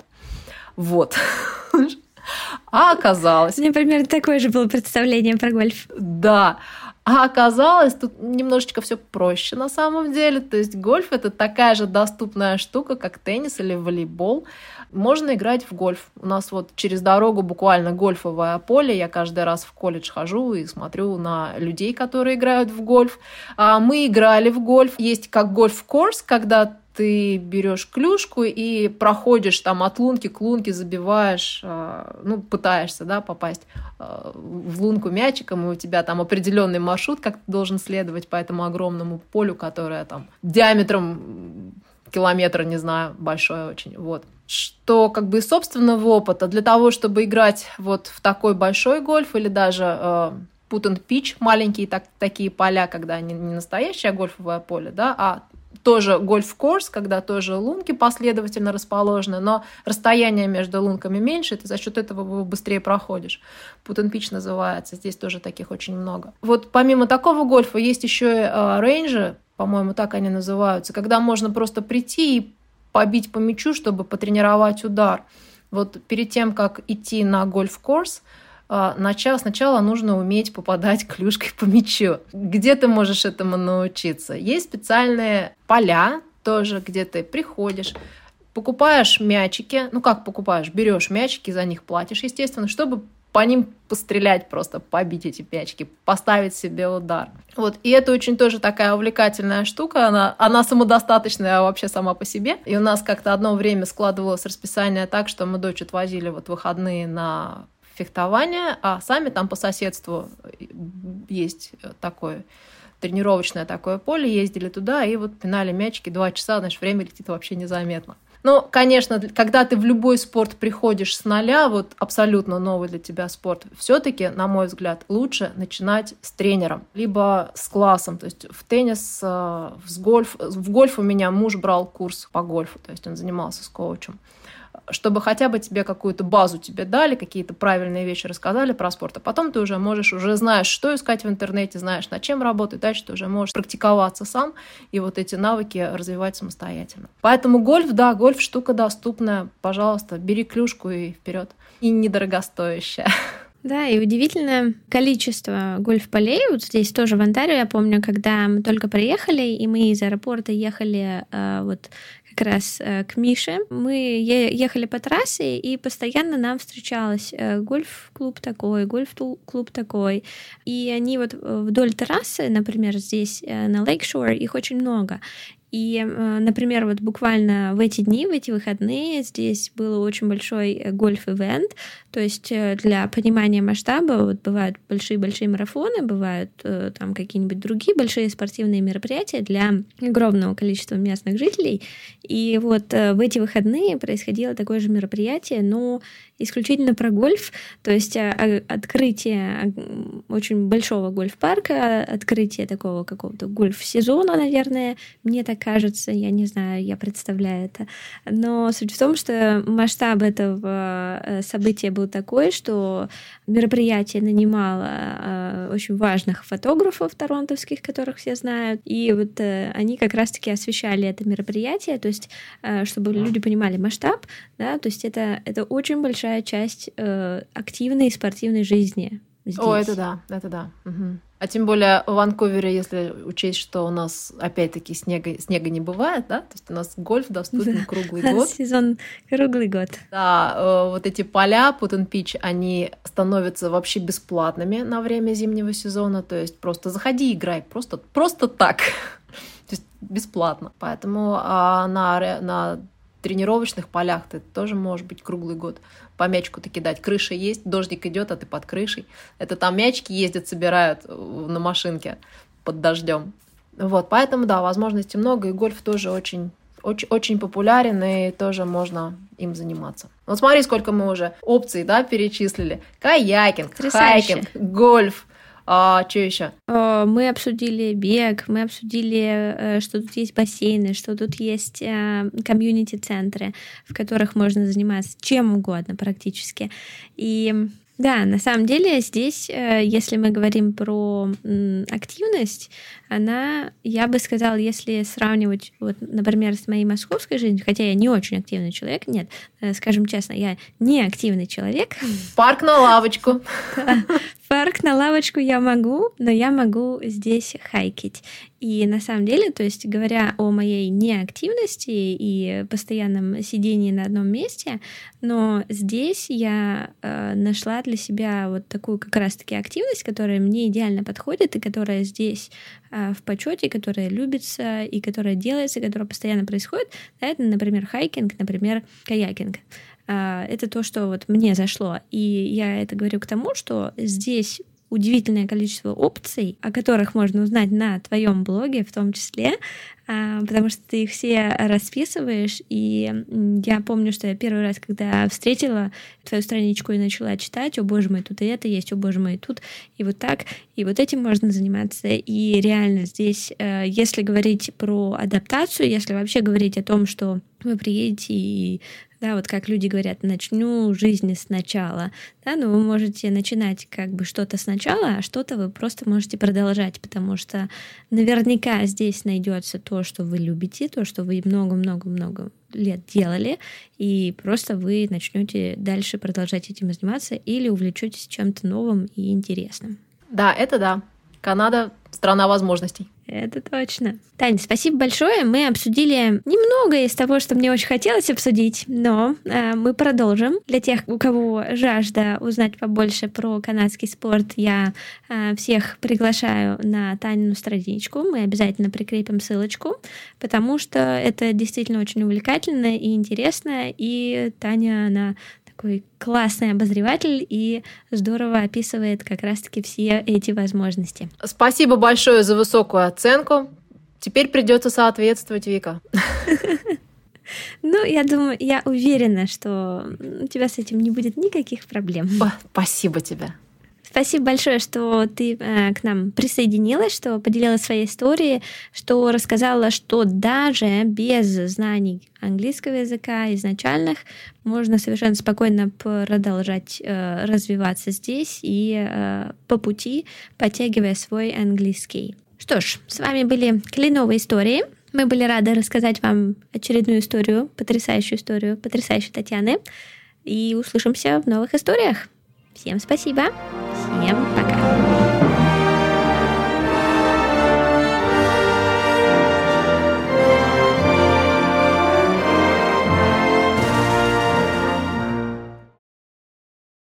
Вот. А оказалось... У меня примерно такое же было представление про гольф. Да. А оказалось, тут немножечко все проще на самом деле. То есть гольф это такая же доступная штука, как теннис или волейбол. Можно играть в гольф. У нас вот через дорогу буквально гольфовое поле. Я каждый раз в колледж хожу и смотрю на людей, которые играют в гольф. А мы играли в гольф. Есть как гольф-корс, когда ты берешь клюшку и проходишь там от лунки к лунке, забиваешь, а, ну, пытаешься, да, попасть а, в лунку мячиком, и у тебя там определенный маршрут, как ты должен следовать по этому огромному полю, которое там диаметром километра, не знаю, большое очень, вот. Что как бы из собственного опыта для того, чтобы играть вот в такой большой гольф или даже э, put and pitch, маленькие так, такие поля, когда они не настоящее гольфовое поле, да, а тоже гольф-корс, когда тоже лунки последовательно расположены, но расстояние между лунками меньше, и ты за счет этого быстрее проходишь. Путенпич называется, здесь тоже таких очень много. Вот помимо такого гольфа есть еще и э, рейнджи, по-моему, так они называются, когда можно просто прийти и побить по мячу, чтобы потренировать удар. Вот перед тем, как идти на гольф-корс, начало, сначала нужно уметь попадать клюшкой по мячу. Где ты можешь этому научиться? Есть специальные поля тоже, где ты приходишь, покупаешь мячики, ну как покупаешь, берешь мячики, за них платишь, естественно, чтобы по ним пострелять просто, побить эти мячики, поставить себе удар. Вот, и это очень тоже такая увлекательная штука, она, она самодостаточная вообще сама по себе. И у нас как-то одно время складывалось расписание так, что мы дочь отвозили вот выходные на фехтование, а сами там по соседству есть такое тренировочное такое поле, ездили туда и вот пинали мячики два часа, значит, время летит вообще незаметно. Но, конечно, когда ты в любой спорт приходишь с нуля, вот абсолютно новый для тебя спорт, все-таки, на мой взгляд, лучше начинать с тренером, либо с классом. То есть в теннис, э, в гольф, в гольф у меня муж брал курс по гольфу, то есть он занимался с коучем чтобы хотя бы тебе какую-то базу тебе дали, какие-то правильные вещи рассказали про спорт, а потом ты уже можешь, уже знаешь, что искать в интернете, знаешь, над чем работать, дальше ты уже можешь практиковаться сам и вот эти навыки развивать самостоятельно. Поэтому гольф, да, гольф штука доступная, пожалуйста, бери клюшку и вперед. И недорогостоящая. Да, и удивительное количество гольф-полей. Вот здесь тоже в Онтарио, я помню, когда мы только приехали, и мы из аэропорта ехали э, вот как раз э, к Мише. Мы ехали по трассе, и постоянно нам встречалось э, гольф-клуб такой, гольф-клуб такой. И они вот э, вдоль трассы, например, здесь на Лейкшор, их очень много. И, например, вот буквально в эти дни, в эти выходные здесь был очень большой гольф-ивент, то есть э, для понимания масштаба вот бывают большие-большие марафоны, бывают там какие-нибудь другие большие спортивные мероприятия для огромного количества местных жителей. И вот в эти выходные происходило такое же мероприятие, но исключительно про гольф, то есть открытие очень большого гольф-парка, открытие такого какого-то гольф-сезона, наверное, мне так кажется, я не знаю, я представляю это. Но суть в том, что масштаб этого э, события был такой, что мероприятие нанимало э, очень важных фотографов торонтовских, которых все знают, и вот э, они как раз-таки освещали это мероприятие, то есть чтобы люди понимали масштаб, да, то есть это, это очень большая часть активной спортивной жизни здесь. О, это да, это да. Угу. А тем более в Ванкувере, если учесть, что у нас опять-таки снега, снега не бывает, да, то есть у нас гольф доступен да. круглый год. Сезон круглый год. Да, э, вот эти поля Путен Пич, они становятся вообще бесплатными на время зимнего сезона, то есть просто заходи, играй, просто, просто так. то есть бесплатно. Поэтому а, на, на тренировочных полях ты тоже можешь быть круглый год по мячику-то кидать. Крыша есть, дождик идет, а ты под крышей. Это там мячики ездят, собирают э, на машинке под дождем. Вот, поэтому, да, возможностей много, и гольф тоже очень, очень, очень популярен, и тоже можно им заниматься. Вот смотри, сколько мы уже опций, да, перечислили. Каякинг, Потрясающе. хайкинг, гольф, а что еще? Э, мы обсудили бег, мы обсудили, э, что тут есть бассейны, что тут есть э, комьюнити-центры, в которых можно заниматься чем угодно практически. И да, на самом деле здесь, если мы говорим про активность, она, я бы сказала, если сравнивать, вот, например, с моей московской жизнью, хотя я не очень активный человек, нет, скажем честно, я не активный человек. Парк на лавочку. парк на лавочку я могу, но я могу здесь хайкить. И на самом деле, то есть говоря о моей неактивности и постоянном сидении на одном месте, но здесь я э, нашла для себя вот такую как раз-таки активность, которая мне идеально подходит и которая здесь э, в почете, которая любится и которая делается, которая постоянно происходит. Это, например, хайкинг, например, каякинг. А, это то, что вот мне зашло. И я это говорю к тому, что здесь удивительное количество опций, о которых можно узнать на твоем блоге в том числе, а, потому что ты их все расписываешь. И я помню, что я первый раз, когда встретила твою страничку и начала читать, о боже мой, тут и это есть, о боже мой, тут и вот так, и вот этим можно заниматься. И реально здесь, э, если говорить про адаптацию, если вообще говорить о том, что вы приедете и да, вот как люди говорят, начну жизнь сначала, да, но вы можете начинать как бы что-то сначала, а что-то вы просто можете продолжать, потому что наверняка здесь найдется то, что вы любите, то, что вы много-много-много лет делали, и просто вы начнете дальше продолжать этим заниматься или увлечетесь чем-то новым и интересным. Да, это да. Канада — страна возможностей. Это точно. Таня, спасибо большое. Мы обсудили немного из того, что мне очень хотелось обсудить, но э, мы продолжим. Для тех, у кого жажда узнать побольше про канадский спорт, я э, всех приглашаю на Танину страничку. Мы обязательно прикрепим ссылочку, потому что это действительно очень увлекательно и интересно. И Таня, она такой классный обозреватель и здорово описывает как раз-таки все эти возможности. Спасибо большое за высокую оценку. Теперь придется соответствовать, Вика. Ну, я думаю, я уверена, что у тебя с этим не будет никаких проблем. Спасибо тебе. Спасибо большое, что ты э, к нам присоединилась, что поделилась своей историей, что рассказала, что даже без знаний английского языка изначальных можно совершенно спокойно продолжать э, развиваться здесь и э, по пути подтягивая свой английский. Что ж, с вами были кленовые истории. Мы были рады рассказать вам очередную историю, потрясающую историю, потрясающей Татьяны. И услышимся в новых историях. Всем спасибо. Всем пока.